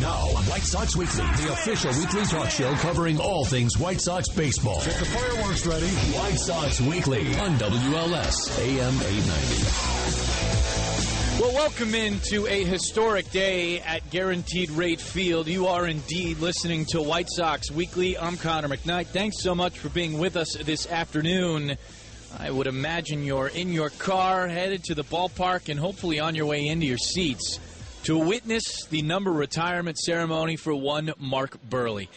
Now, White Sox Weekly, the official weekly talk show covering all things White Sox baseball. Get the fireworks ready. White Sox Weekly on WLS AM 890. Well, welcome into a historic day at Guaranteed Rate Field. You are indeed listening to White Sox Weekly. I'm Connor McKnight. Thanks so much for being with us this afternoon. I would imagine you're in your car, headed to the ballpark, and hopefully on your way into your seats to witness the number retirement ceremony for one Mark Buehrle.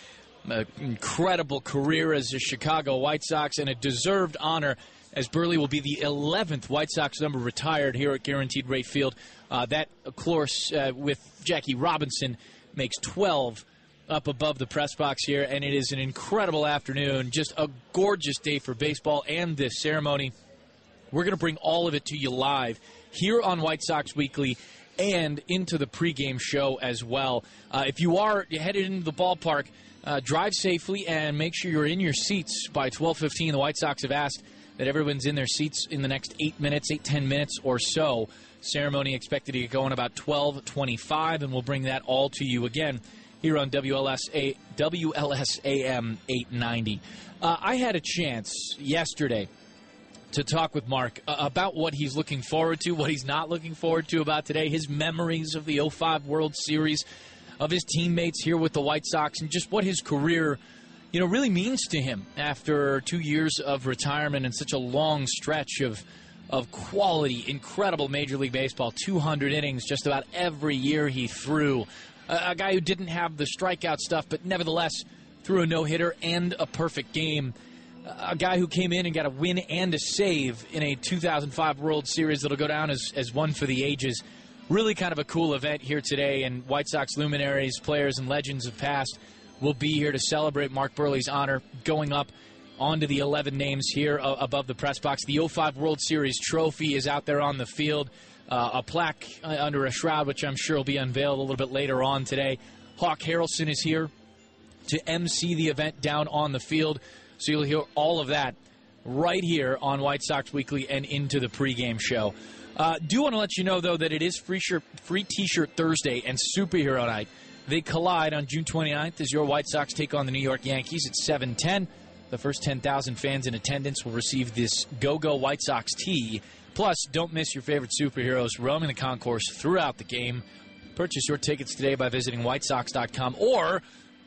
An incredible career as a Chicago White Sox and a deserved honor as Buehrle will be the 11th White Sox number retired here at Guaranteed Rate Field. Uh, that, of course, uh, with Jackie Robinson, makes 12 up above the press box here, and it is an incredible afternoon. Just a gorgeous day for baseball and this ceremony. We're going to bring all of it to you live here on White Sox Weekly and into the pregame show as well. Uh, if you are headed into the ballpark, uh, drive safely and make sure you're in your seats by 12:15. The White Sox have asked that everyone's in their seats in the next eight minutes, eight ten minutes or so. Ceremony expected to get going about 12:25, and we'll bring that all to you again here on WLS A- WLS AM 890. Uh, I had a chance yesterday to talk with Mark uh, about what he's looking forward to, what he's not looking forward to about today, his memories of the 05 World Series, of his teammates here with the White Sox, and just what his career, you know, really means to him after two years of retirement and such a long stretch of of quality, incredible Major League Baseball, 200 innings just about every year he threw. A, a guy who didn't have the strikeout stuff, but nevertheless threw a no hitter and a perfect game a guy who came in and got a win and a save in a 2005 World Series that'll go down as, as one for the ages. Really kind of a cool event here today, and White Sox luminaries, players, and legends of past will be here to celebrate Mark Buehrle's honor going up onto the 11 names here above the press box. The 05 World Series trophy is out there on the field. Uh, a plaque under a shroud, which I'm sure will be unveiled a little bit later on today. Hawk Harrelson is here to MC the event down on the field. So you'll hear all of that right here on White Sox Weekly and into the pregame show. Uh, do want to let you know, though, that it is free, shirt, free T-shirt Thursday and Superhero Night. They collide on June 29th as your White Sox take on the New York Yankees at 7:10. The first 10,000 fans in attendance will receive this Go-Go White Sox tee. Plus, don't miss your favorite superheroes roaming the concourse throughout the game. Purchase your tickets today by visiting whitesox.com or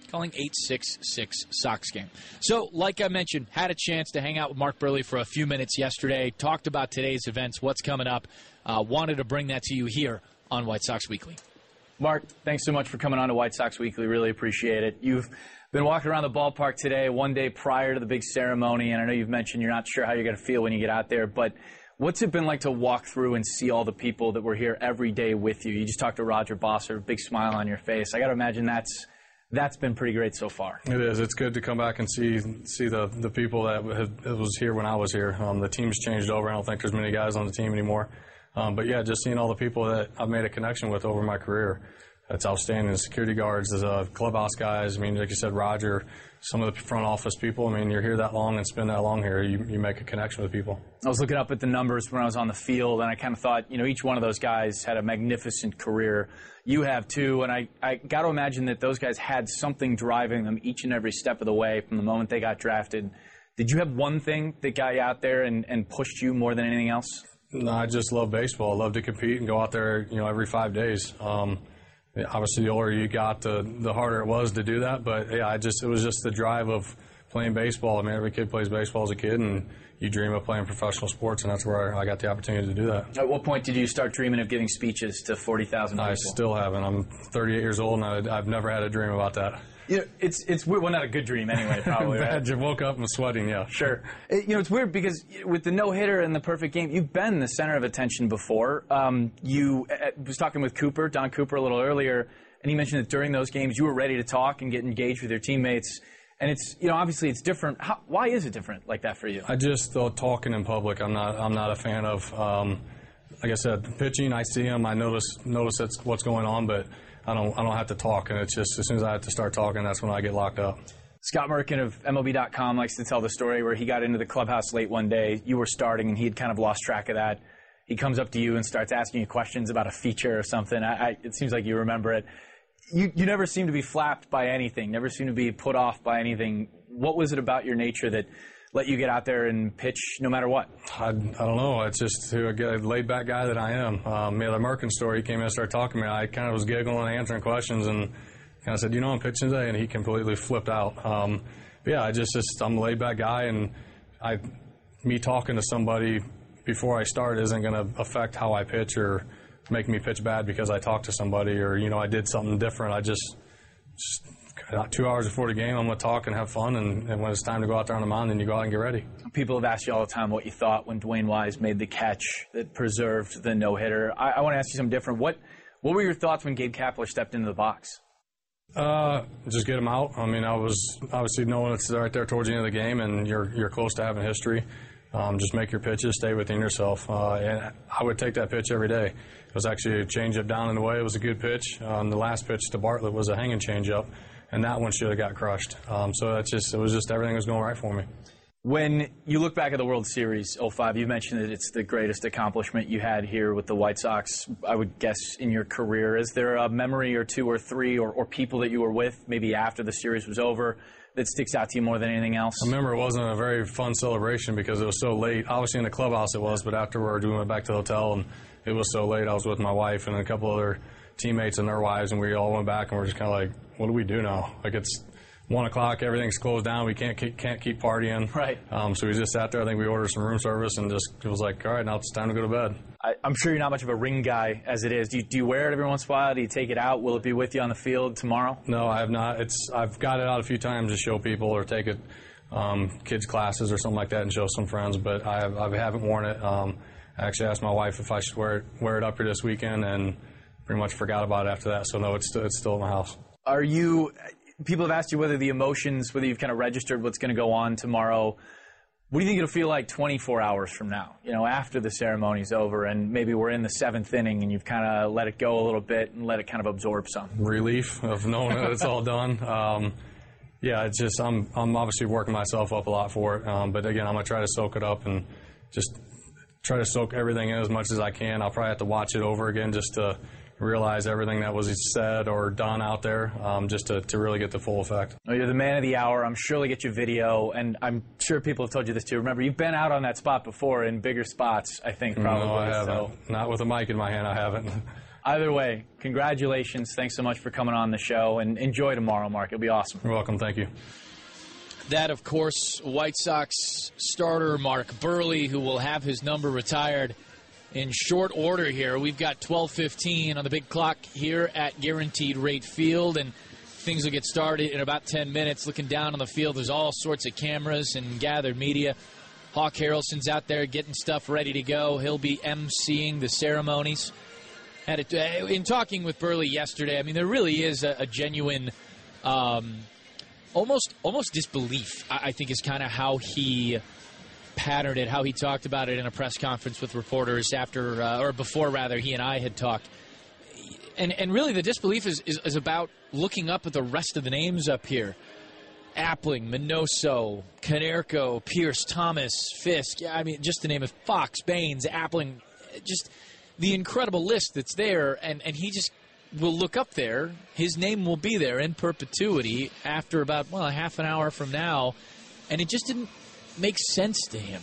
calling 866 Sox game. So, like I mentioned, had a chance to hang out with Mark Buehrle for a few minutes yesterday, talked about today's events, what's coming up. Uh, wanted to bring that to you here on White Sox Weekly. Mark, thanks so much for coming on to White Sox Weekly. Really appreciate it. You've been walking around the ballpark today, one day prior to the big ceremony, and I know you've mentioned you're not sure how you're going to feel when you get out there, but what's it been like to walk through and see all the people that were here every day with you? You just talked to Roger Bossard, big smile on your face. I got to imagine that's that's been pretty great so far. It is. It's good to come back and see see the, the people that was here when I was here. Um, the team's changed over. I don't think there's many guys on the team anymore. Um, but yeah, just seeing all the people that I've made a connection with over my career. That's outstanding. The security guards, the uh, clubhouse guys. I mean, like you said, Roger, some of the front office people. I mean, you're here that long and spend that long here, you, you make a connection with people. I was looking up at the numbers when I was on the field, and I kind of thought, you know, each one of those guys had a magnificent career you have too, and I, I got to imagine that those guys had something driving them each and every step of the way from the moment they got drafted. Did you have one thing that got you out there and, and pushed you more than anything else? No, I just love baseball. I love to compete and go out there, you know, every five days. Um, obviously, the older you got, the the harder it was to do that. But yeah, I just it was just the drive of playing baseball. I mean, every kid plays baseball as a kid, and you dream of playing professional sports, and that's where I got the opportunity to do that. At what point did you start dreaming of giving speeches to 40,000 people? I still haven't. I'm 38 years old, and I, have never had a dream about that. You know, it's it's weird. Well, not a good dream anyway. Probably. Bad. Right? You woke up and was sweating. Yeah. Sure. It, you know, it's weird because with the no hitter and the perfect game, you've been the center of attention before. Um, you uh, was talking with Cooper, Don Cooper, a little earlier, and he mentioned that during those games you were ready to talk and get engaged with your teammates. And it's you know obviously it's different. How, why is it different like that for you? I just thought talking in public. I'm not I'm not a fan of. Um, like I said, pitching. I see him. I notice notice that's what's going on, but I don't I don't have to talk. And it's just as soon as I have to start talking, that's when I get locked up. Scott Merkin of MLB.com likes to tell the story where he got into the clubhouse late one day. You were starting, and he had kind of lost track of that. He comes up to you and starts asking you questions about a feature or something. I, I, it seems like you remember it you, you never seem to be flapped by anything, never seem to be put off by anything. What was it about your nature that let you get out there and pitch no matter what? I, I don't know. It's just who a laid back guy that I am. Um, yeah, the Merkin story, he came in and started talking to me. I kind of was giggling and answering questions and of said, you know, I'm pitching today. And he completely flipped out. Um, yeah, I just, just, I'm a laid back guy and I, me talking to somebody before I start isn't going to affect how I pitch or make me pitch bad because I talked to somebody or, you know, I did something different. I just, just two hours before the game, I'm going to talk and have fun. And, and, when it's time to go out there on the mound, then you go out and get ready. People have asked you all the time what you thought when DeWayne Wise made the catch that preserved the no hitter. I, I want to ask you something different. What, what were your thoughts when Gabe Kapler stepped into the box? Uh, just get him out. I mean, I was obviously knowing it's right there towards the end of the game, and you're you're close to having history. Um, just make your pitches, stay within yourself. Uh, and I would take that pitch every day. It was actually a changeup down in the way. It was a good pitch. Um, the last pitch to Bartlett was a hanging changeup, and that one should have got crushed. Um, so that's just it was just everything was going right for me. When you look back at the World Series 05, you mentioned that it's the greatest accomplishment you had here with the White Sox, I would guess, in your career. Is there a memory or two or three or, or people that you were with maybe after the series was over that sticks out to you more than anything else? I remember it wasn't a very fun celebration because it was so late. Obviously in the clubhouse it was, but afterward we went back to the hotel and it was so late. I was with my wife and a couple other teammates and their wives, and we all went back and we're just kind of like, what do we do now? Like it's one o'clock, everything's closed down. We can't keep, can't keep partying. Right. Um, so we just sat there. I think we ordered some room service and just it was like, all right, now it's time to go to bed. I, am sure you're not much of a ring guy as it is. Do you, do you wear it every once in a while? Do you take it out? Will it be with you on the field tomorrow? No, I have not. It's I've got it out a few times to show people or take it um, kids classes or something like that and show some friends, but I, have, I haven't worn it. Um, I actually asked my wife if I should wear it, wear it up here this weekend and pretty much forgot about it after that. So no, it's still, it's still in the house. Are you? People have asked you whether the emotions, whether you've kind of registered what's going to go on tomorrow. What do you think it'll feel like 24 hours from now? You know, after the ceremony's over, and maybe we're in the seventh inning, and you've kind of let it go a little bit and let it kind of absorb some relief of knowing that it's all done. Um, yeah, it's just I'm I'm obviously working myself up a lot for it, um, but again, I'm gonna try to soak it up and just try to soak everything in as much as I can. I'll probably have to watch it over again just to realize everything that was said or done out there um, just to, to really get the full effect. Well, you're the man of the hour. I'm sure they get you video, and I'm sure people have told you this too. Remember, you've been out on that spot before in bigger spots, I think, probably. No, I haven't. So. Not with a mic in my hand, I haven't. Either way, congratulations. Thanks so much for coming on the show, and enjoy tomorrow, Mark. It'll be awesome. You're welcome. Thank you. That, of course, White Sox starter Mark Buehrle, who will have his number retired in short order here. We've got 12:15 on the big clock here at Guaranteed Rate Field, and things will get started in about 10 minutes. Looking down on the field, there's all sorts of cameras and gathered media. Hawk Harrelson's out there getting stuff ready to go. He'll be emceeing the ceremonies. Uh, in talking with Buehrle yesterday, I mean, there really is a, a genuine, um, almost almost disbelief. I, I think is kind of how he patterned it, how he talked about it in a press conference with reporters after, uh, or before rather, he and I had talked. And, and really, the disbelief is, is, is about looking up at the rest of the names up here. Appling, Minoso, Konerko, Pierce, Thomas, Fisk. I mean, just to name it, Fox, Baines, Appling, just the incredible list that's there. And, and he just will look up there. His name will be there in perpetuity after about, well, a half an hour from now. And it just didn't makes sense to him.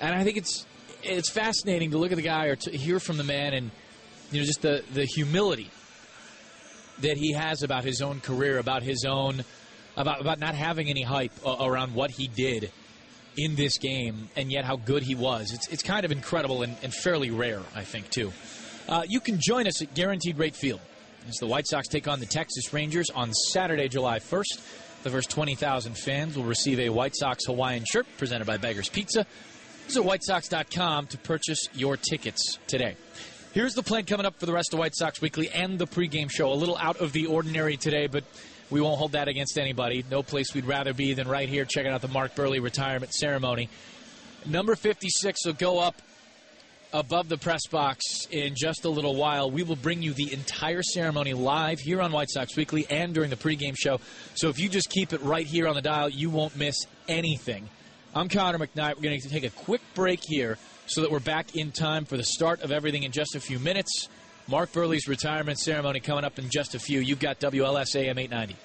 And I think it's it's fascinating to look at the guy or to hear from the man and you know just the the humility that he has about his own career, about his own about about not having any hype around what he did in this game, and yet how good he was. It's it's kind of incredible and, and fairly rare, I think, too. Uh, you can join us at Guaranteed Rate Field as the White Sox take on the Texas Rangers on Saturday, July 1st. The first 20,000 fans will receive a White Sox Hawaiian shirt presented by Beggar's Pizza. Visit WhiteSox.com to purchase your tickets today. Here's the plan coming up for the rest of White Sox Weekly and the pregame show. A little out of the ordinary today, but we won't hold that against anybody. No place we'd rather be than right here checking out the Mark Buehrle retirement ceremony. Number 56 will go up above the press box in just a little while. We will bring you the entire ceremony live here on White Sox Weekly and during the pregame show. So if you just keep it right here on the dial, you won't miss anything. I'm Connor McKnight. We're going to take a quick break here so that we're back in time for the start of everything in just a few minutes. Mark Buehrle's retirement ceremony coming up in just a few. You've got WLS AM 890.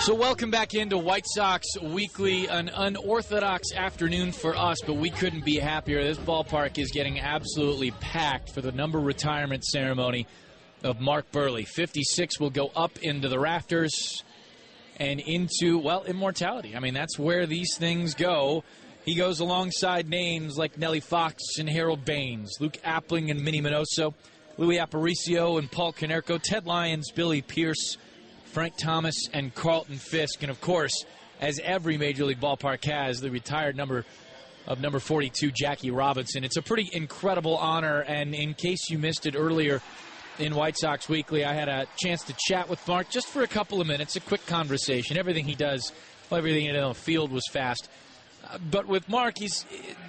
So, welcome back into White Sox Weekly, an unorthodox afternoon for us, but we couldn't be happier. This ballpark is getting absolutely packed for the number retirement ceremony of Mark Buehrle. 56 will go up into the rafters and into, well, immortality. I mean, that's where these things go. He goes alongside names like Nellie Fox and Harold Baines, Luke Appling and Minnie Minoso, Luis Aparicio and Paul Konerko, Ted Lyons, Billy Pierce, Frank Thomas, and Carlton Fisk. And of course, as every Major League ballpark has, the retired number of number 42, Jackie Robinson. It's a pretty incredible honor. And in case you missed it earlier in White Sox Weekly, I had a chance to chat with Mark just for a couple of minutes, a quick conversation. Everything he does, everything in the field was fast. Uh, but with Mark, he's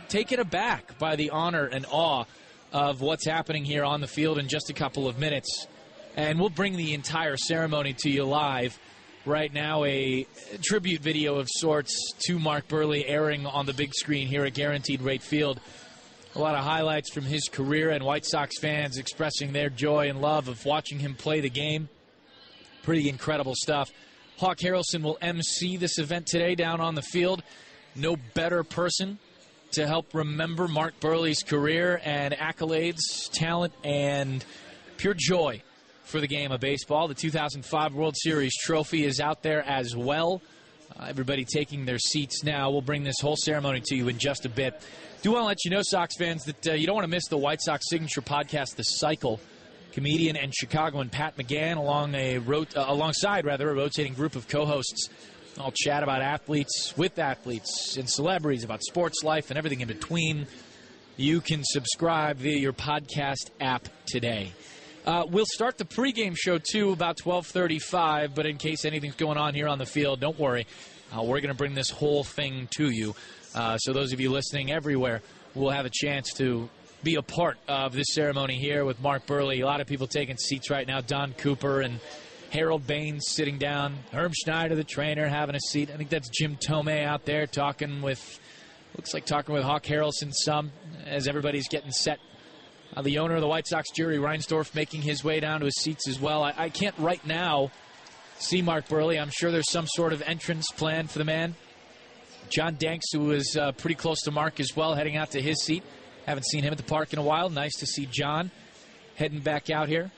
taken aback by the honor and awe of what's happening here on the field in just a couple of minutes. And we'll bring the entire ceremony to you live. Right now, a tribute video of sorts to Mark Buehrle airing on the big screen here at Guaranteed Rate Field. A lot of highlights from his career and White Sox fans expressing their joy and love of watching him play the game. Pretty incredible stuff. Hawk Harrelson will MC this event today down on the field. No better person to help remember Mark Buehrle's career and accolades, talent, and pure joy for the game of baseball. The 2005 World Series trophy is out there as well. Uh, everybody taking their seats now. We'll bring this whole ceremony to you in just a bit. Do want to let you know, Sox fans, that uh, you don't want to miss the White Sox signature podcast, The Cycle. Comedian and Chicagoan Pat McGann, along a rot- uh, alongside rather a rotating group of co-hosts, I'll chat about athletes with athletes and celebrities, about sports life and everything in between. You can subscribe via your podcast app today. Uh, we'll start the pregame show too about 12:35. But in case anything's going on here on the field, don't worry. Uh, we're going to bring this whole thing to you. Uh, so those of you listening everywhere will have a chance to be a part of this ceremony here with Mark Buehrle. A lot of people taking seats right now. Don Cooper and Harold Baines sitting down. Herm Schneider, the trainer, having a seat. I think that's Jim Thome out there talking with, looks like talking with Hawk Harrelson some as everybody's getting set. Uh, the owner of the White Sox, Jerry Reinsdorf, making his way down to his seats as well. I, I can't right now see Mark Buehrle. I'm sure there's some sort of entrance plan for the man. John Danks, who is uh, pretty close to Mark as well, heading out to his seat. Haven't seen him at the park in a while. Nice to see John heading back out here.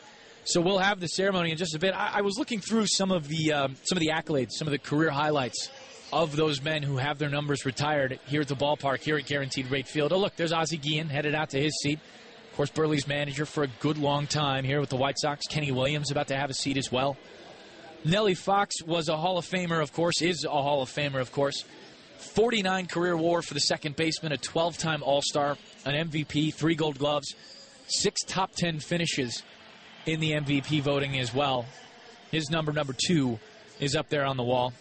So we'll have the ceremony in just a bit. I, I was looking through some of the um, some of the accolades, some of the career highlights of those men who have their numbers retired here at the ballpark, here at Guaranteed Rate Field. Oh, look, there's Ozzie Guillen headed out to his seat. Of course, Buehrle's manager for a good long time here with the White Sox. Kenny Williams about to have a seat as well. Nellie Fox was a Hall of Famer, of course, is a Hall of Famer, of course. 49 career war for the second baseman, a 12 time All Star, an MVP, three gold gloves, six top 10 finishes in the MVP voting as well. His number, number two, is up there on the wall.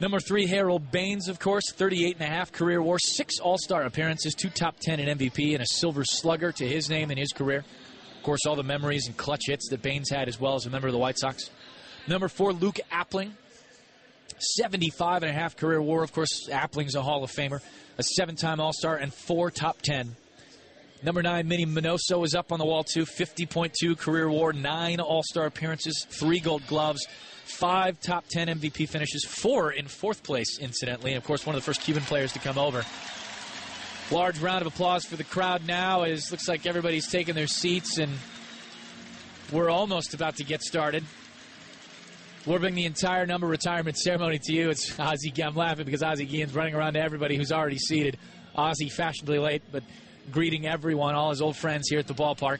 Number three, Harold Baines, of course, 38 and a half career war, six All Star appearances, two top 10 in MVP, and a Silver Slugger to his name in his career. Of course, all the memories and clutch hits that Baines had as well as a member of the White Sox. Number four, Luke Appling, 75 and a half career war. Of course, Appling's a Hall of Famer, a seven time All Star, and four top 10 Number nine, Minnie Minoso is up on the wall too. 50.2 career war, nine All Star appearances, three Gold Gloves, five top 10 MVP finishes, four in fourth place, incidentally. And of course, one of the first Cuban players to come over. Large round of applause for the crowd now as looks like everybody's taking their seats and we're almost about to get started. We'll bring the entire number retirement ceremony to you. It's Ozzie. I'm laughing because Ozzie Guillen's running around to everybody who's already seated. Ozzie fashionably late, but greeting everyone, all his old friends here at the ballpark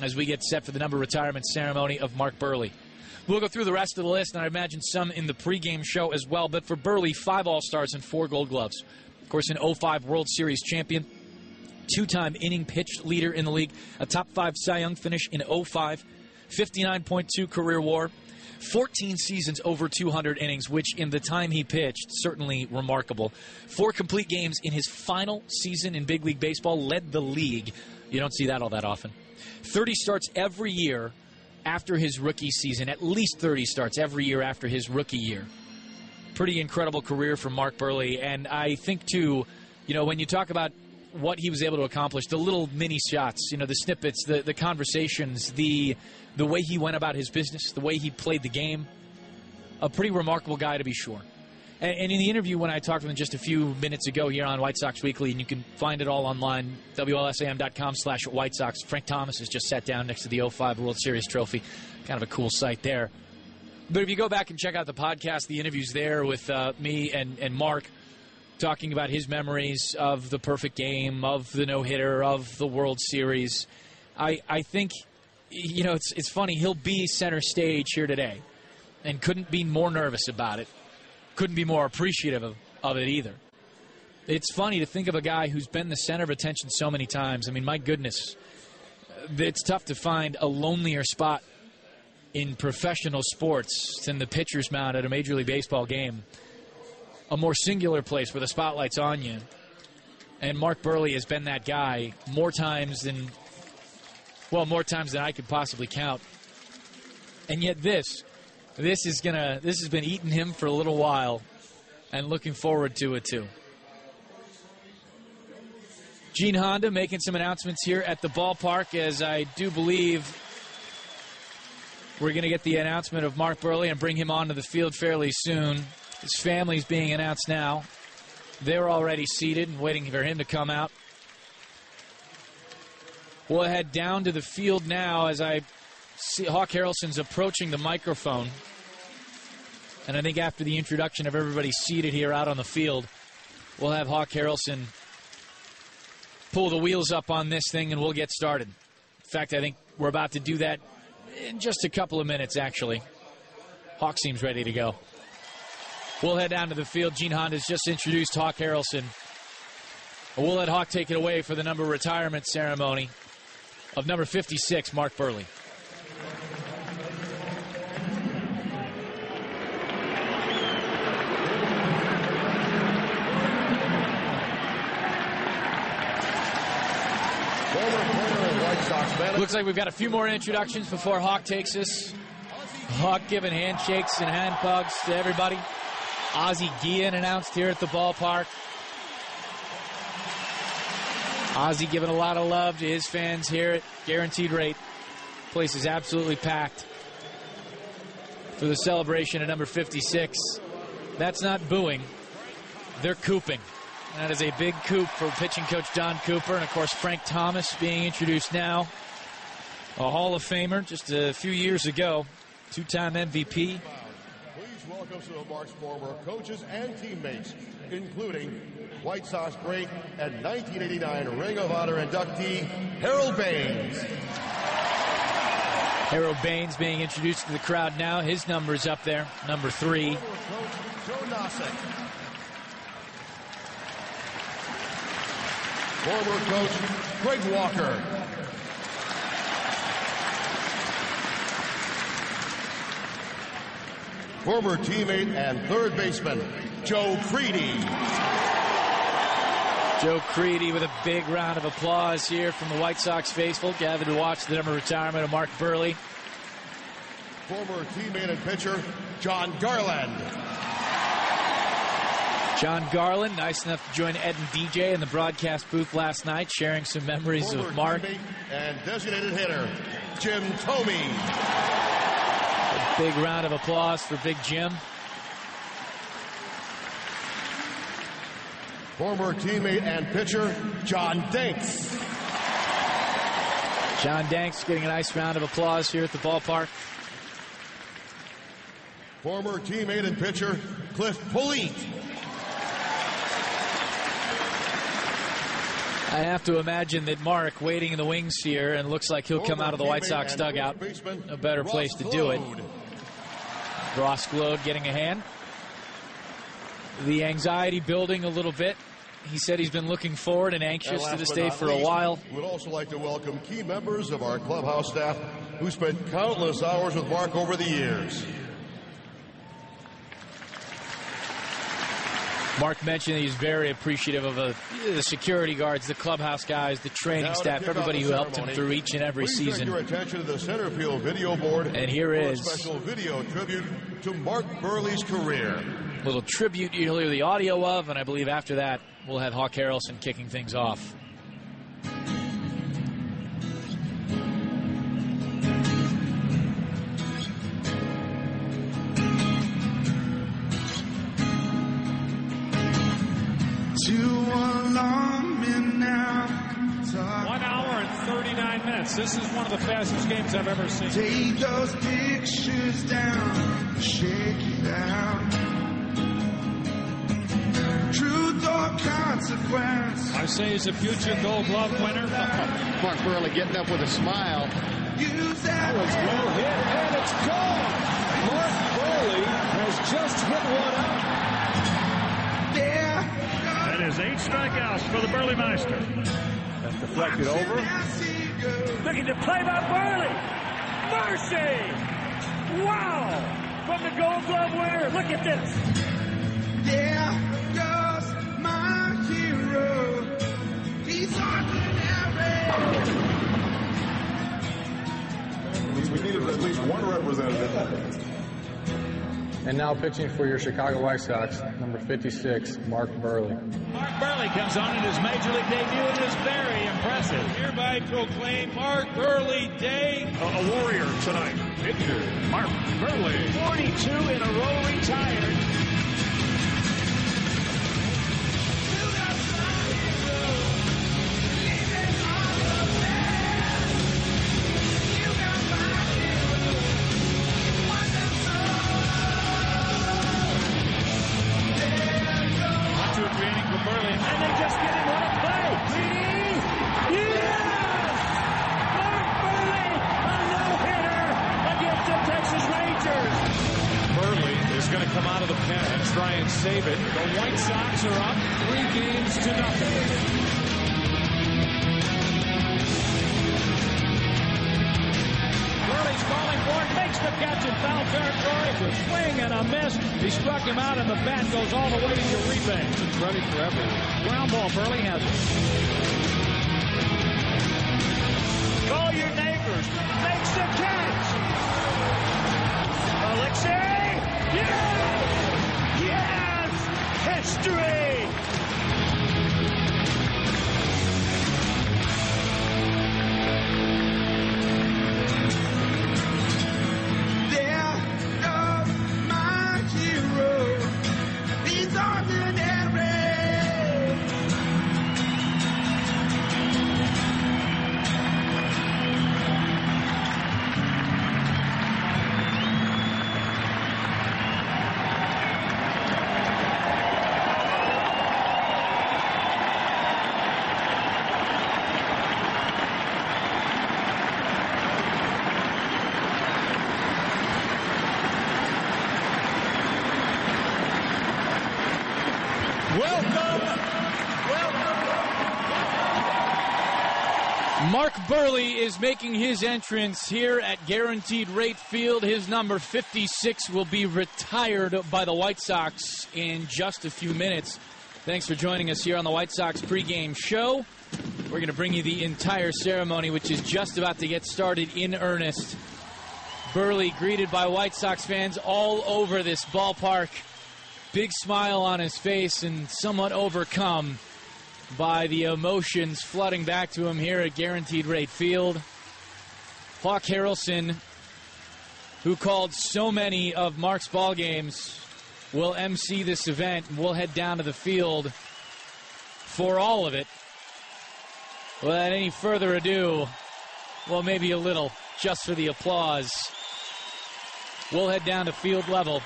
as we get set for the number retirement ceremony of Mark Buehrle. We'll go through the rest of the list, and I imagine some in the pregame show as well. But for Buehrle, five All Stars and four Gold Gloves. Of course, an 05 World Series champion, two time inning pitched leader in the league, a top five Cy Young finish in 05, 59.2 career war, 14 seasons over 200 innings, which in the time he pitched, certainly remarkable. Four complete games in his final season in big league baseball led the league. You don't see that all that often. 30 starts every year after his rookie season, at least 30 starts every year after his rookie year. Pretty incredible career for Mark Buehrle. And I think, too, you know, when you talk about what he was able to accomplish, the little mini shots, you know, the snippets, the, the conversations, the the way he went about his business, the way he played the game. A pretty remarkable guy to be sure. And, and in the interview when I talked with him just a few minutes ago here on White Sox Weekly, and you can find it all online, WLSAM.com slash White Sox. Frank Thomas has just sat down next to the 05 World Series trophy. Kind of a cool sight there. But if you go back and check out the podcast, the interviews there with uh, me and, and Mark talking about his memories of the perfect game, of the no hitter, of the World Series, I, I think, you know, it's, it's funny. He'll be center stage here today and couldn't be more nervous about it, couldn't be more appreciative of, of it either. It's funny to think of a guy who's been the center of attention so many times. I mean, my goodness, it's tough to find a lonelier spot in professional sports than the pitcher's mound at a Major League Baseball game. A more singular place where the spotlight's on you. And Mark Buehrle has been that guy more times than, well, more times than I could possibly count. And yet this, this is gonna, this has been eating him for a little while, and looking forward to it too. Gene Honda making some announcements here at the ballpark, as I do believe we're going to get the announcement of Mark Buehrle and bring him onto the field fairly soon. His family's being announced now. They're already seated and waiting for him to come out. We'll head down to the field now as I see Hawk Harrelson's approaching the microphone. And I think after the introduction of everybody seated here out on the field, we'll have Hawk Harrelson pull the wheels up on this thing and we'll get started. In fact, I think we're about to do that in just a couple of minutes, actually. Hawk seems ready to go. We'll head down to the field. Gene Honda's just introduced Hawk Harrelson. We'll let Hawk take it away for the number retirement ceremony of number 56, Mark Buehrle. Looks like we've got a few more introductions before Hawk takes us. Hawk giving handshakes and hand hugs to everybody. Ozzie Guillen announced here at the ballpark. Ozzie giving a lot of love to his fans here at Guaranteed Rate. Place is absolutely packed for the celebration at number 56. That's not booing. They're cooping. That is a big coup for pitching coach Don Cooper. And of course, Frank Thomas being introduced now. A Hall of Famer just a few years ago. Two time MVP. Welcome some of Mark's former coaches and teammates, including White Sox great and 1989 Ring of Honor inductee Harold Baines. Harold Baines being introduced to the crowd now. His number is up there, number three. Former coach Joe Nosek. Former coach Greg Walker. Former teammate and third baseman Joe Crede. Joe Crede with a big round of applause here from the White Sox faithful gathered to watch the number retirement of Mark Buehrle. Former teammate and pitcher Jon Garland. Jon Garland, nice enough to join Ed and DJ in the broadcast booth last night, sharing some memories Former of Mark. and designated hitter Jim Thome. Big round of applause for Big Jim. Former teammate and pitcher John Danks. John Danks getting a nice round of applause here at the ballpark. Former teammate and pitcher Cliff Politte. I have to imagine that Mark waiting in the wings here and looks like he'll come out of the White Sox dugout. A better place to do it. Ross Gload getting a hand. The anxiety building a little bit. He said he's been looking forward and And anxious to this day for a while. We'd also like to welcome key members of our clubhouse staff who spent countless hours with Mark over the years. Mark mentioned he's very appreciative of uh, the security guards, the clubhouse guys, the training staff, everybody who helped him through each and every Please season. your attention to the center field video board. And here is- a special video tribute to Mark Buehrle's career. Little tribute you'll hear the audio of, and I believe after that we'll have Hawk Harrelson kicking things off. Nine minutes. This is one of the fastest games I've ever seen. Take those pictures down, shake it out. Truth or consequence. I say he's a future Gold Glove winner. Mark Buehrle getting up with a smile. Use that. was well hit, and it's gone. Mark Buehrle has just hit one out. There That is eight strikeouts for the Buehrle That's deflected over. Looking to play by Buehrle. Mercy! Wow! From the Gold Glove winner. Look at this. There goes my hero. He's ordinary. We needed at least one representative. And now pitching for your Chicago White Sox, number 56, Mark Buehrle. Mark Buehrle comes on in his major league debut and is very impressive. Hereby proclaim Mark Buehrle Day. A, a warrior tonight. Pitcher Mark Buehrle. 42 in a row retired. The catch in foul territory. It's a swing and a miss. He struck him out, and the bat goes all the way to Uribe. It's ready for everyone. Ground ball, Buehrle has it. Call your neighbors. Makes the catch. Alexei. Yes! Yes! History! Is making his entrance here at Guaranteed Rate Field. His number 56 will be retired by the White Sox in just a few minutes. Thanks for joining us here on the White Sox pregame show. We're going to bring you the entire ceremony, which is just about to get started in earnest. Buehrle greeted by White Sox fans all over this ballpark. Big smile on his face and somewhat overcome by the emotions flooding back to him here at Guaranteed Rate Field. Hawk Harrelson, who called so many of Mark's ball games, will MC this event. We'll head down to the field for all of it. Without any further ado, well, maybe a little, just for the applause, we'll head down to field level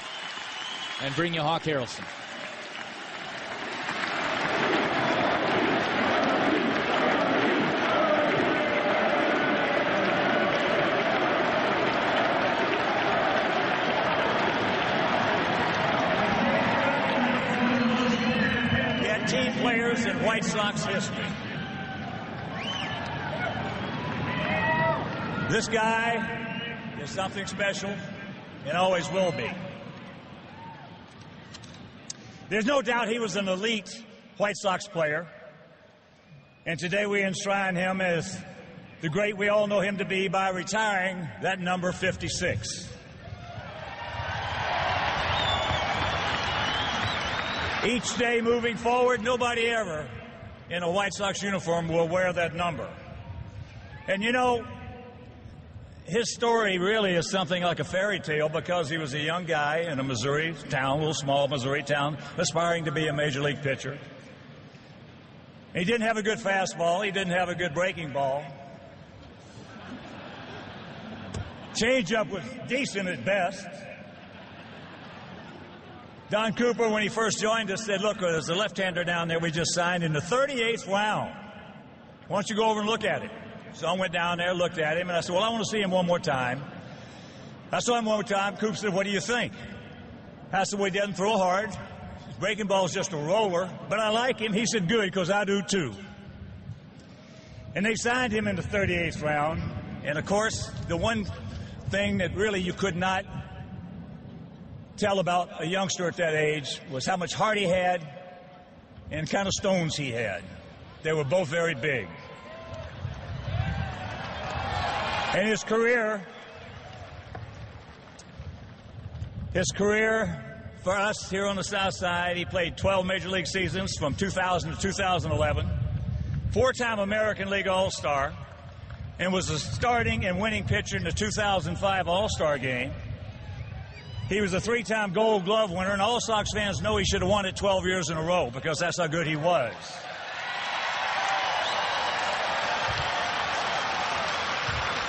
and bring you Hawk Harrelson. Yet in White Sox history. This guy is something special and always will be. There's no doubt he was an elite White Sox player. And today we enshrine him as the great we all know him to be by retiring that number 56. Each day moving forward, nobody ever in a White Sox uniform will wear that number. And you know, his story really is something like a fairy tale because he was a young guy in a Missouri town, a little small Missouri town, aspiring to be a major league pitcher. He didn't have a good fastball, he didn't have a good breaking ball. Changeup was decent at best. Don Cooper, when he first joined us, said, Look, there's a left hander down there we just signed in the 38th round. Why don't you go over and look at it? So I went down there, looked at him, and I said, Well, I want to see him one more time. I saw him one more time. Cooper said, What do you think? I said, Well, he doesn't throw hard. His breaking ball is just a roller, but I like him. He said, Good, because I do too. And they signed him in the 38th round. And of course, the one thing that really you could not tell about a youngster at that age was how much heart he had and kind of stones he had. They were both very big. And his career, his career for us here on the South Side, he played 12 Major League seasons from 2000 to 2011, four time American League All Star, and was a starting and winning pitcher in the 2005 All Star game. He was a three time gold glove winner, and all Sox fans know he should have won it 12 years in a row because that's how good he was.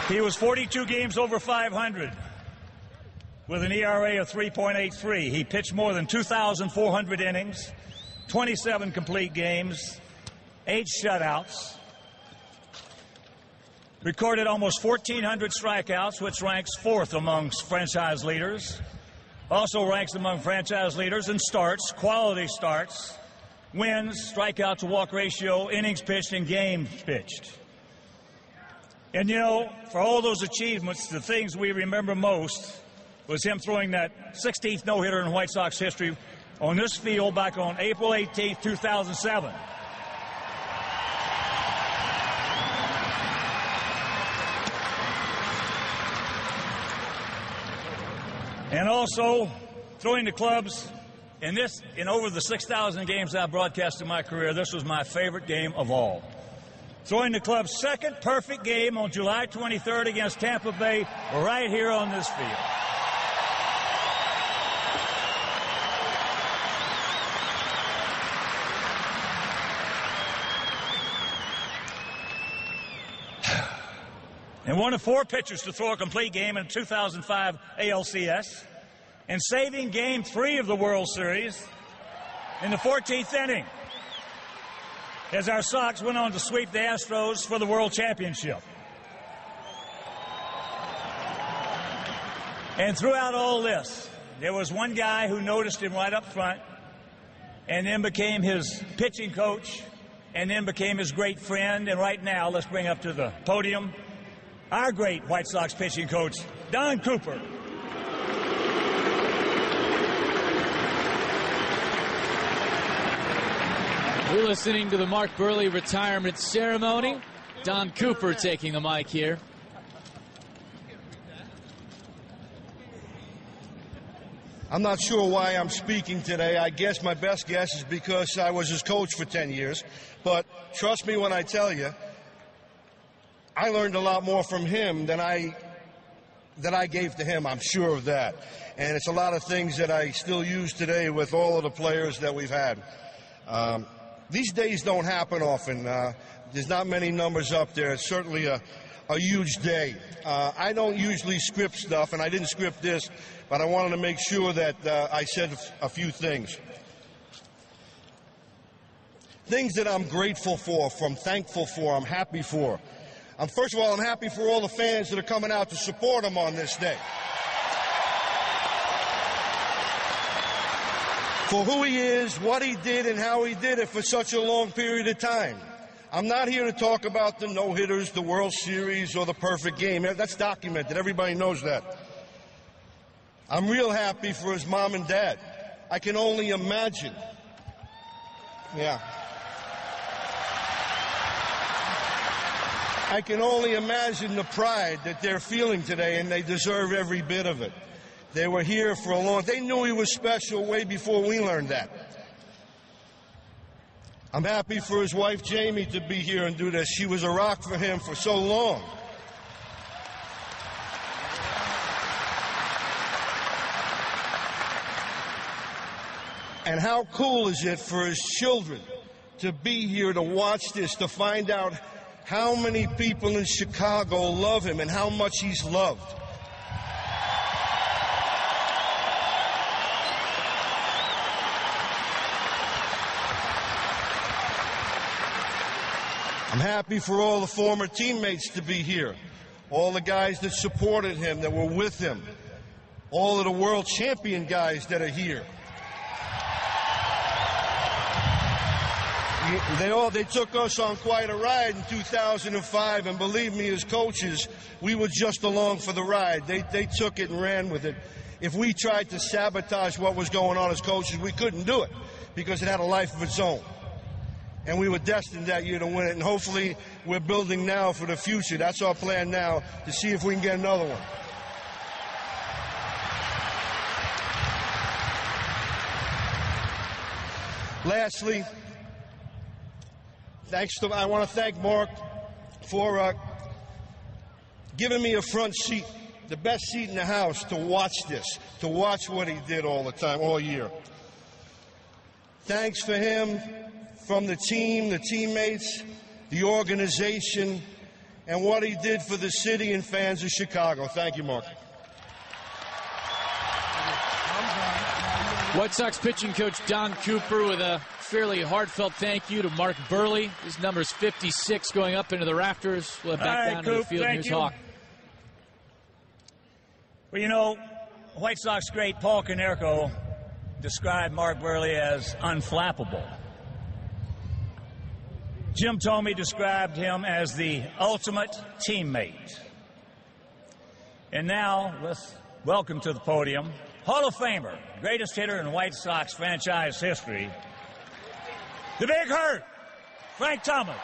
He was 42 games over 500 with an ERA of 3.83. He pitched more than 2,400 innings, 27 complete games, eight shutouts, recorded almost 1,400 strikeouts, which ranks fourth amongst franchise leaders. Also ranks among franchise leaders in starts, quality starts, wins, strikeout to walk ratio, innings pitched, and games pitched. And you know, for all those achievements, the things we remember most was him throwing that 16th no hitter in White Sox history on this field back on April 18th, 2007. And also throwing the clubs in this in over the 6,000 games I've broadcast in my career, this was my favorite game of all. Throwing the club's second perfect game on July 23rd against Tampa Bay right here on this field. And one of four pitchers to throw a complete game in 2005 ALCS, and saving game three of the World Series in the 14th inning as our Sox went on to sweep the Astros for the World Championship. And throughout all this, there was one guy who noticed him right up front and then became his pitching coach and then became his great friend. And right now, let's bring up to the podium our great White Sox pitching coach, Don Cooper. We're listening to the Mark Buehrle retirement ceremony. Don Cooper taking the mic here. I'm not sure why I'm speaking today. I guess my best guess is because I was his coach for 10 years. But trust me when I tell you, I learned a lot more from him than I that I gave to him. I'm sure of that. And it's a lot of things that I still use today with all of the players that we've had. Um, these days don't happen often. Uh, there's not many numbers up there. It's certainly a, a huge day. Uh, I don't usually script stuff, and I didn't script this, but I wanted to make sure that uh, I said a few things. Things that I'm grateful for, from thankful for, I'm happy for. Um, first of all, I'm happy for all the fans that are coming out to support him on this day. For who he is, what he did, and how he did it for such a long period of time. I'm not here to talk about the no hitters, the World Series, or the perfect game. That's documented. Everybody knows that. I'm real happy for his mom and dad. I can only imagine. Yeah. I can only imagine the pride that they're feeling today, and they deserve every bit of it. They were here for a long They knew he was special way before we learned that. I'm happy for his wife Jamie to be here and do this. She was a rock for him for so long. And how cool is it for his children to be here to watch this, to find out how many people in Chicago love him and how much he's loved. I'm happy for all the former teammates to be here, all the guys that supported him, that were with him, all of the world champion guys that are here. They all they took us on quite a ride in 2005, and believe me, as coaches, we were just along for the ride. They they took it and ran with it. If we tried to sabotage what was going on as coaches, we couldn't do it because it had a life of its own. And we were destined that year to win it, and hopefully we're building now for the future. That's our plan now to see if we can get another one. Lastly, thanks to I want to thank Mark for uh, giving me a front seat, the best seat in the house to watch this, to watch what he did all the time, all year. Thanks for him from the team, the teammates, the organization, and what he did for the city and fans of Chicago. Thank you, Mark. White Sox pitching coach Don Cooper with a fairly heartfelt thank you to Mark Buehrle. His number is 56 going up into the rafters. We'll head back right, down to the field. Here's you. Hawk. Well, you know, White Sox great Paul Konerko described Mark Buehrle as unflappable. Jim Thome described him as the ultimate teammate. And now, let's welcome to the podium Hall of Famer, greatest hitter in White Sox franchise history, the Big Hurt, Frank Thomas.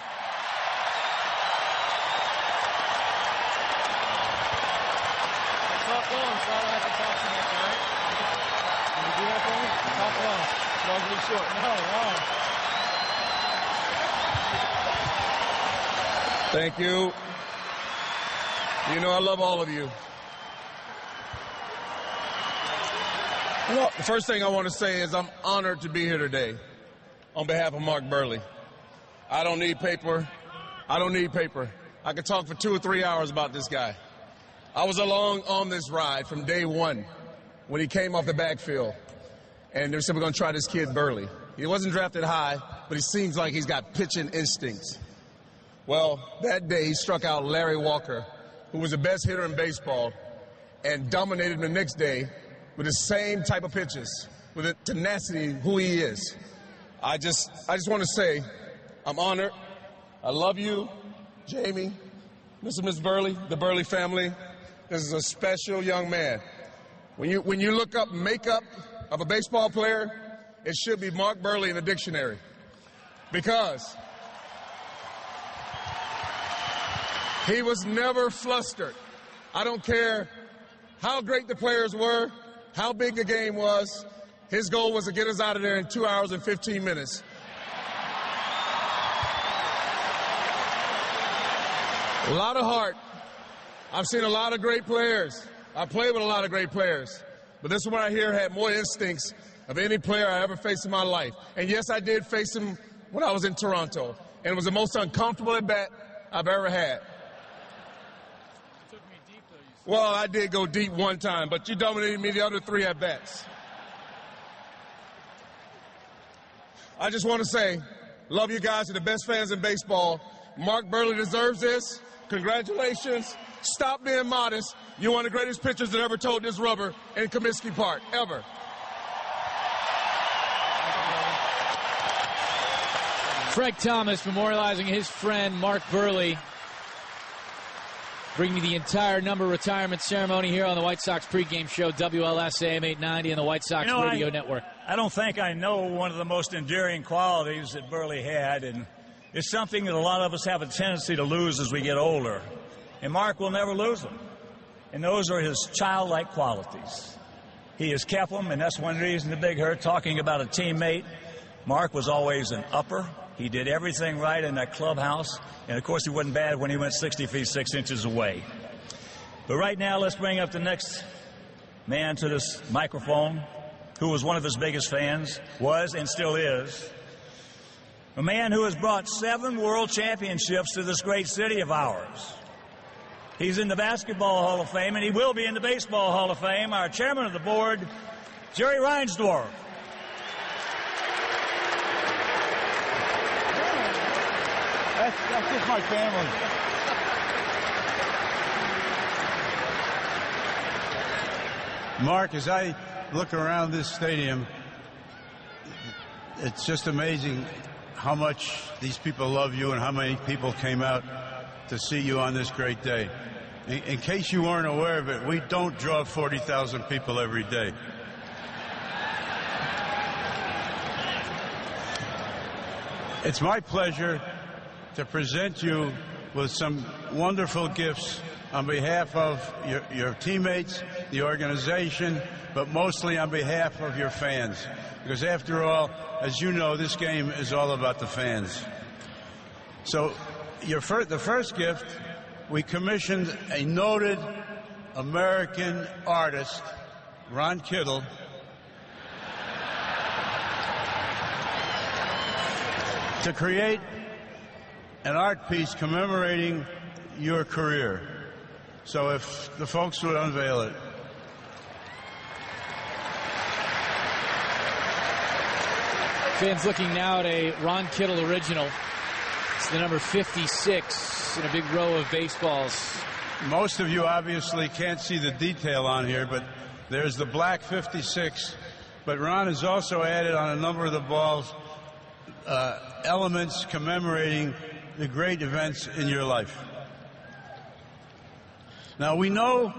Talk long, so I don't have to talk too much, all right? Can you do that for me? Talk long. Long to short. No, long. Thank you. You know I love all of you. Well, the first thing I want to say is I'm honored to be here today on behalf of Mark Buehrle. I don't need paper. I don't need paper. I could talk for two or three hours about this guy. I was along on this ride from day one when he came off the backfield. And they said, we're going to try this kid Buehrle. He wasn't drafted high, but he seems like he's got pitching instincts. Well, that day he struck out Larry Walker, who was the best hitter in baseball, and dominated the next day with the same type of pitches, with the tenacity who he is. I just, I just want to say, I'm honored. I love you, Jamie, Mr. and Miss Buehrle, the Buehrle family. This is a special young man. When you, when you look up makeup of a baseball player, it should be Mark Buehrle in the dictionary. Because he was never flustered. I don't care how great the players were, how big the game was. His goal was to get us out of there in two hours and 15 minutes. A lot of heart. I've seen a lot of great players. I played with a lot of great players. But this one right here had more instincts of any player I ever faced in my life. And yes, I did face him when I was in Toronto. And it was the most uncomfortable at bat I've ever had. Well, I did go deep one time, but you dominated me the other three at bats. I just want to say, love you guys. You're the best fans in baseball. Mark Buehrle deserves this. Congratulations. Stop being modest. You're one of the greatest pitchers that ever told this rubber in Comiskey Park, ever. Frank Thomas memorializing his friend Mark Buehrle. Bringing you the entire number retirement ceremony here on the White Sox pregame show, WLS AM 890 and the White Sox You know, Radio I- Network. I don't think I know one of the most enduring qualities that Buehrle had, and it's something that a lot of us have a tendency to lose as we get older. And Mark will never lose them. And those are his childlike qualities. He has kept them, and that's one reason the Big Hurt talking about a teammate. Mark was always an upper. He did everything right in that clubhouse, and of course, he wasn't bad when he went 60 feet 6 inches away. But right now, let's bring up the next man to this microphone who was one of his biggest fans, was and still is. A man who has brought seven world championships to this great city of ours. He's in the Basketball Hall of Fame, and he will be in the Baseball Hall of Fame. Our chairman of the board, Jerry Reinsdorf. That's, that's just my family. Mark, as I look around this stadium, it's just amazing how much these people love you and how many people came out to see you on this great day. In, in case you weren't aware of it, we don't draw 40,000 people every day. It's my pleasure to present you with some wonderful gifts on behalf of your, your, teammates, the organization, but mostly on behalf of your fans. Because after all, as you know, this game is all about the fans. So the first gift, we commissioned a noted American artist, Ron Kittle, to create an art piece commemorating your career. So if the folks would unveil it. Fans looking now at a Ron Kittle original. It's the number 56 in a big row of baseballs. Most of you obviously can't see the detail on here, but there's the black 56. But Ron has also added on a number of the balls uh, elements commemorating the great events in your life. Now, we know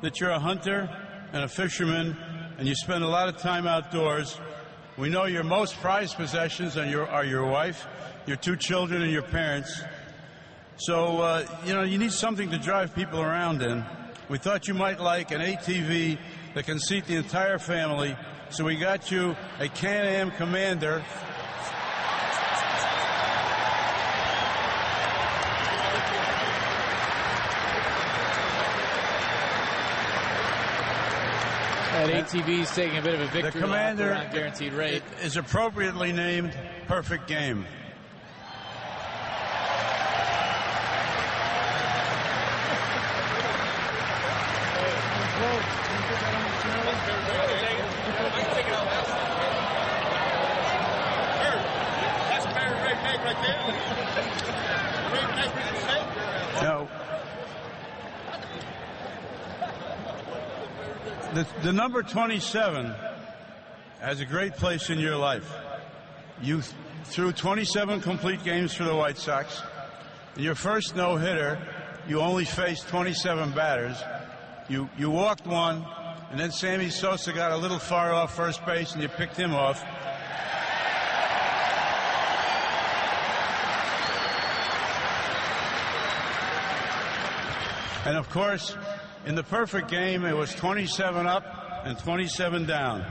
that you're a hunter and a fisherman, and you spend a lot of time outdoors. We know your most prized possessions are your, are your wife, your two children, and your parents. So, uh, you know, you need something to drive people around in. We thought you might like an ATV that can seat the entire family, so we got you a Can-Am Commander That ATV is taking a bit of a victory the commander on guaranteed rate. is appropriately named Perfect Game. Now, the, the number 27 has a great place in your life. You th- threw 27 complete games for the White Sox. Your first no hitter, you only faced 27 batters. You, you walked one, and then Sammy Sosa got a little far off first base, and you picked him off. And of course, in the perfect game, it was 27 up and 27 down.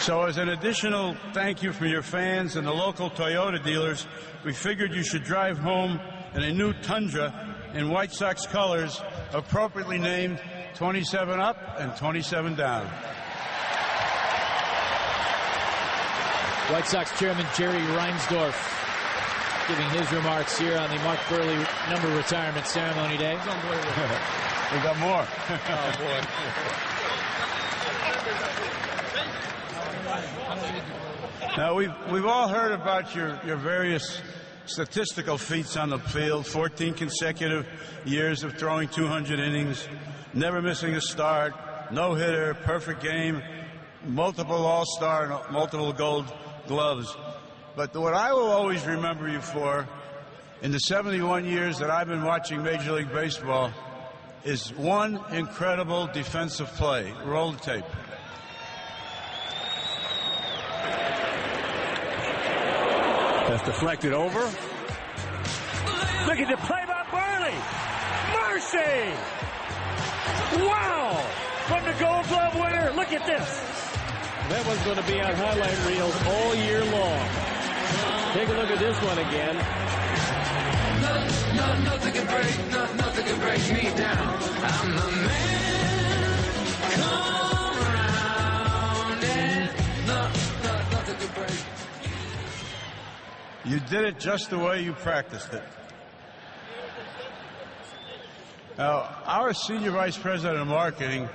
So as an additional thank you from your fans and the local Toyota dealers, we figured you should drive home in a new Tundra in White Sox colors, appropriately named 27 up and 27 down. White Sox chairman Jerry Reinsdorf giving his remarks here on the Mark Buehrle number retirement ceremony day. we got more. oh boy. Now we've we've all heard about your, your various statistical feats on the field, 14 consecutive years of throwing 200 innings, never missing a start, no hitter, perfect game, multiple all-star, multiple gold gloves. But what I will always remember you for in the 71 years that I've been watching Major League Baseball is one incredible defensive play. Roll the tape. That's deflected over. Look at the play by Buehrle. Mercy! Wow! From the Gold Glove winner. Look at this. That one's going to be on highlight reels all year long. Take a look at this one again. No, no, nothing can break, no, nothing can break me down. I'm man. You did it just the way you practiced it. Now, our senior vice president of marketing,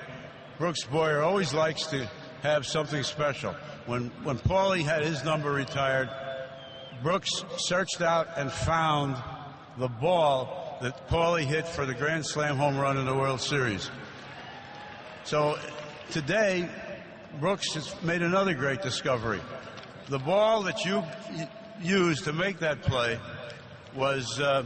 Brooks Boyer, always likes to have something special. when when Paulie had his number retired, Brooks searched out and found the ball that Paulie hit for the Grand Slam home run in the World Series. So today, Brooks has made another great discovery. The ball that you used to make that play was uh,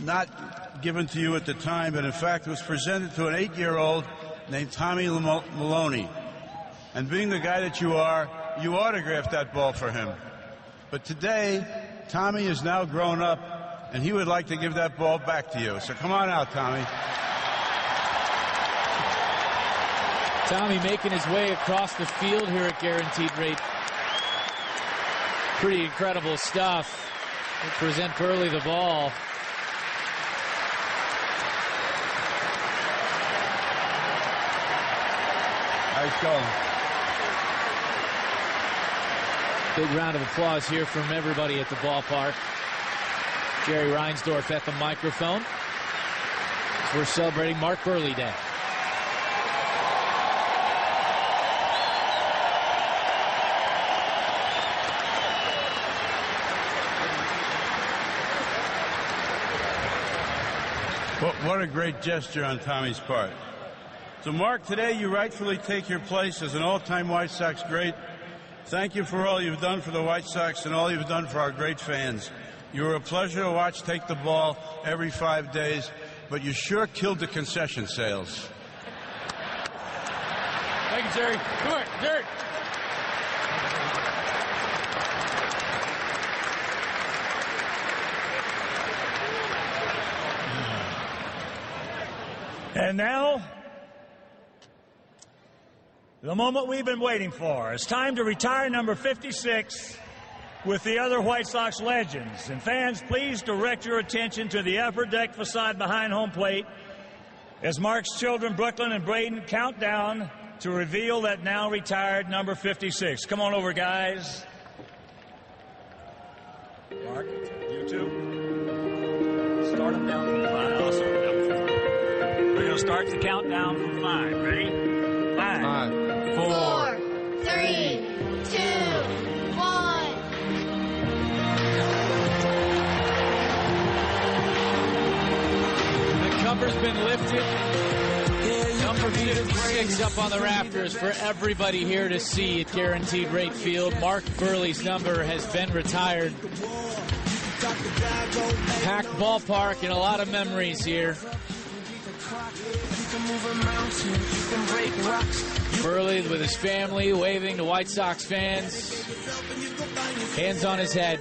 not given to you at the time, but in fact was presented to an eight-year-old named Tommy Maloney. And being the guy that you are, you autographed that ball for him. But today, Tommy is now grown up, and he would like to give that ball back to you. So come on out, Tommy. Tommy making his way across the field here at Guaranteed Rate. Pretty incredible stuff. They present Buehrle the ball. Nice going. Big round of applause here from everybody at the ballpark. Jerry Reinsdorf at the microphone. We're celebrating Mark Buehrle Day. What, a great gesture on Tommy's part. So, Mark, today you rightfully take your place as an all time White Sox great. Thank you for all you've done for the White Sox and all you've done for our great fans. You were a pleasure to watch take the ball every five days, but you sure killed the concession sales. Thank you, Jerry. Come on, Jerry. And now, the moment we've been waiting for. It's time to retire number 56 with the other White Sox legends. And fans, please direct your attention to the upper deck facade behind home plate as Mark's children, Brooklyn and Braden, count down to reveal that now retired number 56. Come on over, guys. Mark, you too. Start them down from five. Five. We're going to start the countdown from five. Ready? Five, Four, three, two, one. The cover's been lifted. Number 56 up on the rafters for everybody here to see at Guaranteed Rate Field. Mark Buehrle's number has been retired. Packed ballpark and a lot of memories here. Buehrle with his family waving to White Sox fans. Hands on his head.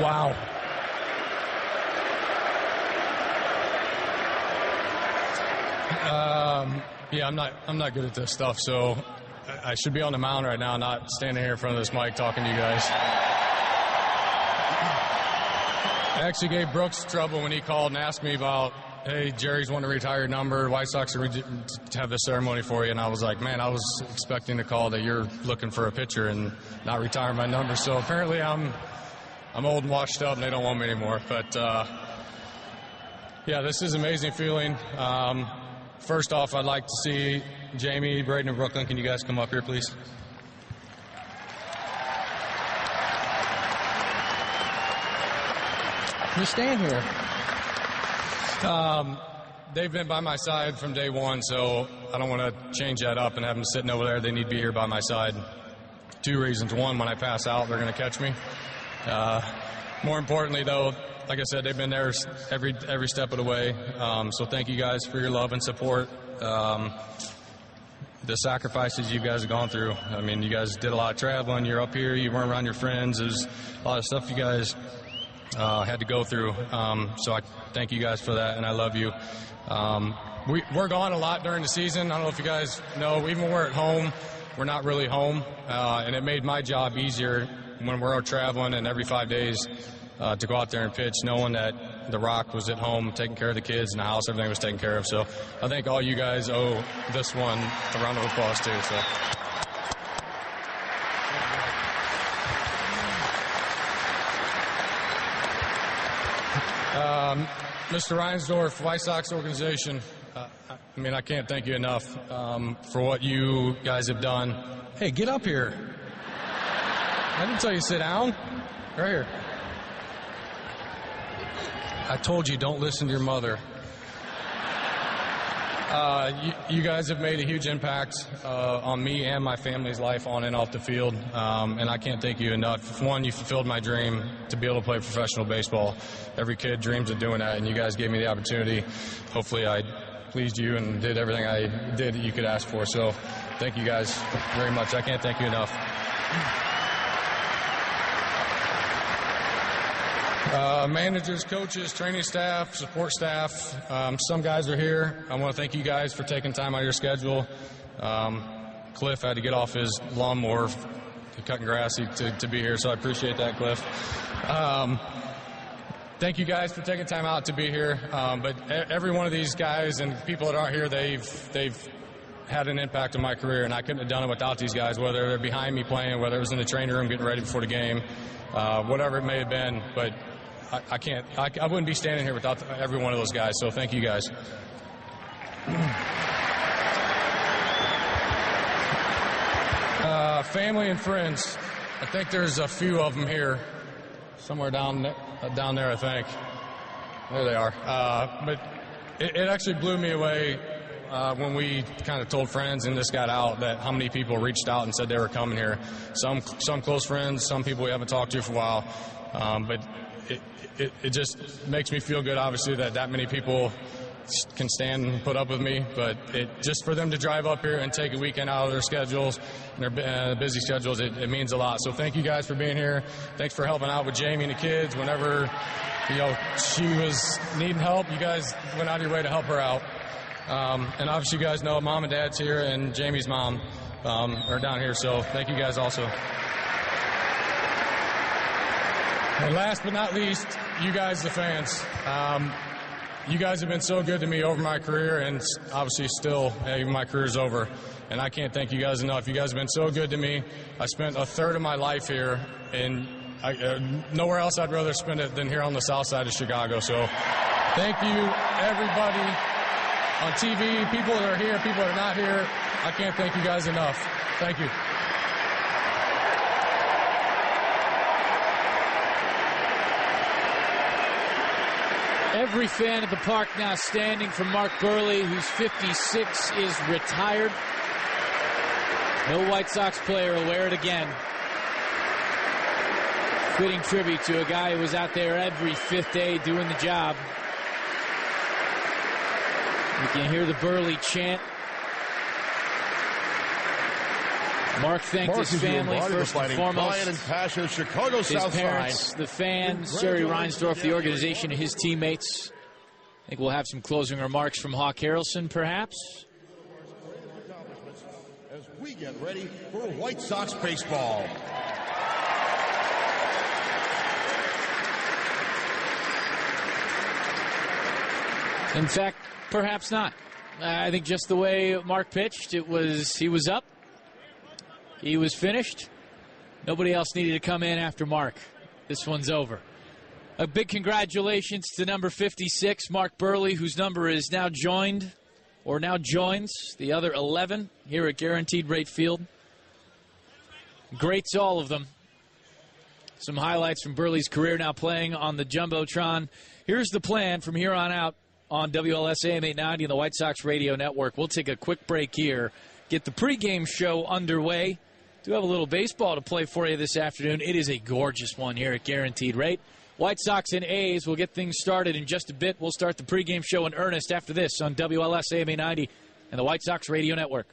Wow. Um, yeah, I'm not. I'm not good at this stuff, so I should be on the mound right now, not standing here in front of this mic talking to you guys. I actually gave Brooks trouble when he called and asked me about, "Hey, Jerry's wanting to retire your number. White Sox have this ceremony for you." And I was like, "Man, I was expecting to call that you're looking for a pitcher and not retiring my number." So apparently, I'm I'm old and washed up, and they don't want me anymore. But uh, yeah, this is amazing feeling. Um, first off, I'd like to see Jamie, Braden, and Brooklyn. Can you guys come up here, please? You stand here. Um, they've been by my side from day one, so I don't want to change that up and have them sitting over there. They need to be here by my side. Two reasons. One, when I pass out, they're going to catch me. Uh, more importantly, though, like I said, they've been there every every step of the way. Um, so thank you guys for your love and support. Um, the sacrifices you guys have gone through. I mean, you guys did a lot of traveling. You're up here. You weren't around your friends. There's a lot of stuff you guys uh, had to go through. Um, so I thank you guys for that, and I love you. Um, we, we're gone a lot during the season. I don't know if you guys know, even when we're at home, we're not really home. Uh, and it made my job easier when we're out traveling and every five days uh, to go out there and pitch, knowing that The Rock was at home taking care of the kids and the house, everything was taken care of. So I think all you guys owe this one a round of applause, too. So. Um, Mr. Reinsdorf, White Sox organization, uh, I mean, I can't thank you enough um, for what you guys have done. Hey, get up here. I didn't tell you to sit down. Right here. I told you don't listen to your mother. Uh, you, you, guys have made a huge impact uh, on me and my family's life on and off the field, um, and I can't thank you enough. One, you fulfilled my dream to be able to play professional baseball. Every kid dreams of doing that, and you guys gave me the opportunity. Hopefully, I pleased you and did everything I did that you could ask for. So, thank you guys very much. I can't thank you enough. Uh, managers, coaches, training staff, support staff. Um, some guys are here. I want to thank you guys for taking time out of your schedule. Um, Cliff had to get off his lawnmower cutting grass to, to be here, so I appreciate that, Cliff. Um, thank you guys for taking time out to be here. Um, but every one of these guys and people that aren't here, they've they've had an impact on my career, and I couldn't have done it without these guys. Whether they're behind me playing, whether it was in the training room getting ready before the game, uh, whatever it may have been, but I, I can't. I, I, wouldn't be standing here without every one of those guys. So thank you guys. Uh, family and friends. I think there's a few of them here, somewhere down uh, down there. I think there they are. Uh, but it, it, actually blew me away uh, when we kind of told friends and this got out that how many people reached out and said they were coming here. Some some close friends, some people we haven't talked to for a while. Um, but it, it, just makes me feel good, obviously, that that many people can stand and put up with me. But it just for them to drive up here and take a weekend out of their schedules and their uh, busy schedules, it, it, means a lot. So thank you guys for being here. Thanks for helping out with Jamie and the kids. Whenever you know she was needing help, you guys went out of your way to help her out. Um, and obviously, you guys know mom and dad's here, and Jamie's mom um, are down here. So thank you guys also. And last but not least, you guys, the fans. Um, you guys have been so good to me over my career, and obviously still, hey, my career's over. And I can't thank you guys enough. You guys have been so good to me. I spent a third of my life here, and I, uh, nowhere else I'd rather spend it than here on the south side of Chicago. So thank you, everybody on TV, people that are here, people that are not here. I can't thank you guys enough. Thank you. Every fan at the park now standing for Mark Buehrle, who's 56, is retired. No White Sox player will wear it again. Fitting tribute to a guy who was out there every fifth day doing the job. You can hear the Buehrle chant Mark thanked Mark his family first and foremost. and passion, Chicago his South parents, Side. the fans, Jerry Reinsdorf, the organization, and his teammates. I think we'll have some closing remarks from Hawk Harrelson, perhaps. As we get ready for White Sox baseball. In fact, perhaps not. I think just the way Mark pitched, it was he was up, he was finished. Nobody else needed to come in after Mark. This one's over. A big congratulations to number 56, Mark Buehrle, whose number is now joined, or now joins, the other 11 here at Guaranteed Rate Field. Greats, all of them. Some highlights from Buehrle's career now playing on the Jumbotron. Here's the plan from here on out on WLS AM 890 and the White Sox Radio Network. We'll take a quick break here, get the pregame show underway do have a little baseball to play for you this afternoon. It is a gorgeous one here at Guaranteed Rate. White Sox and A's will get things started in just a bit. We'll start the pregame show in earnest after this on WLS AM 90 and the White Sox Radio Network.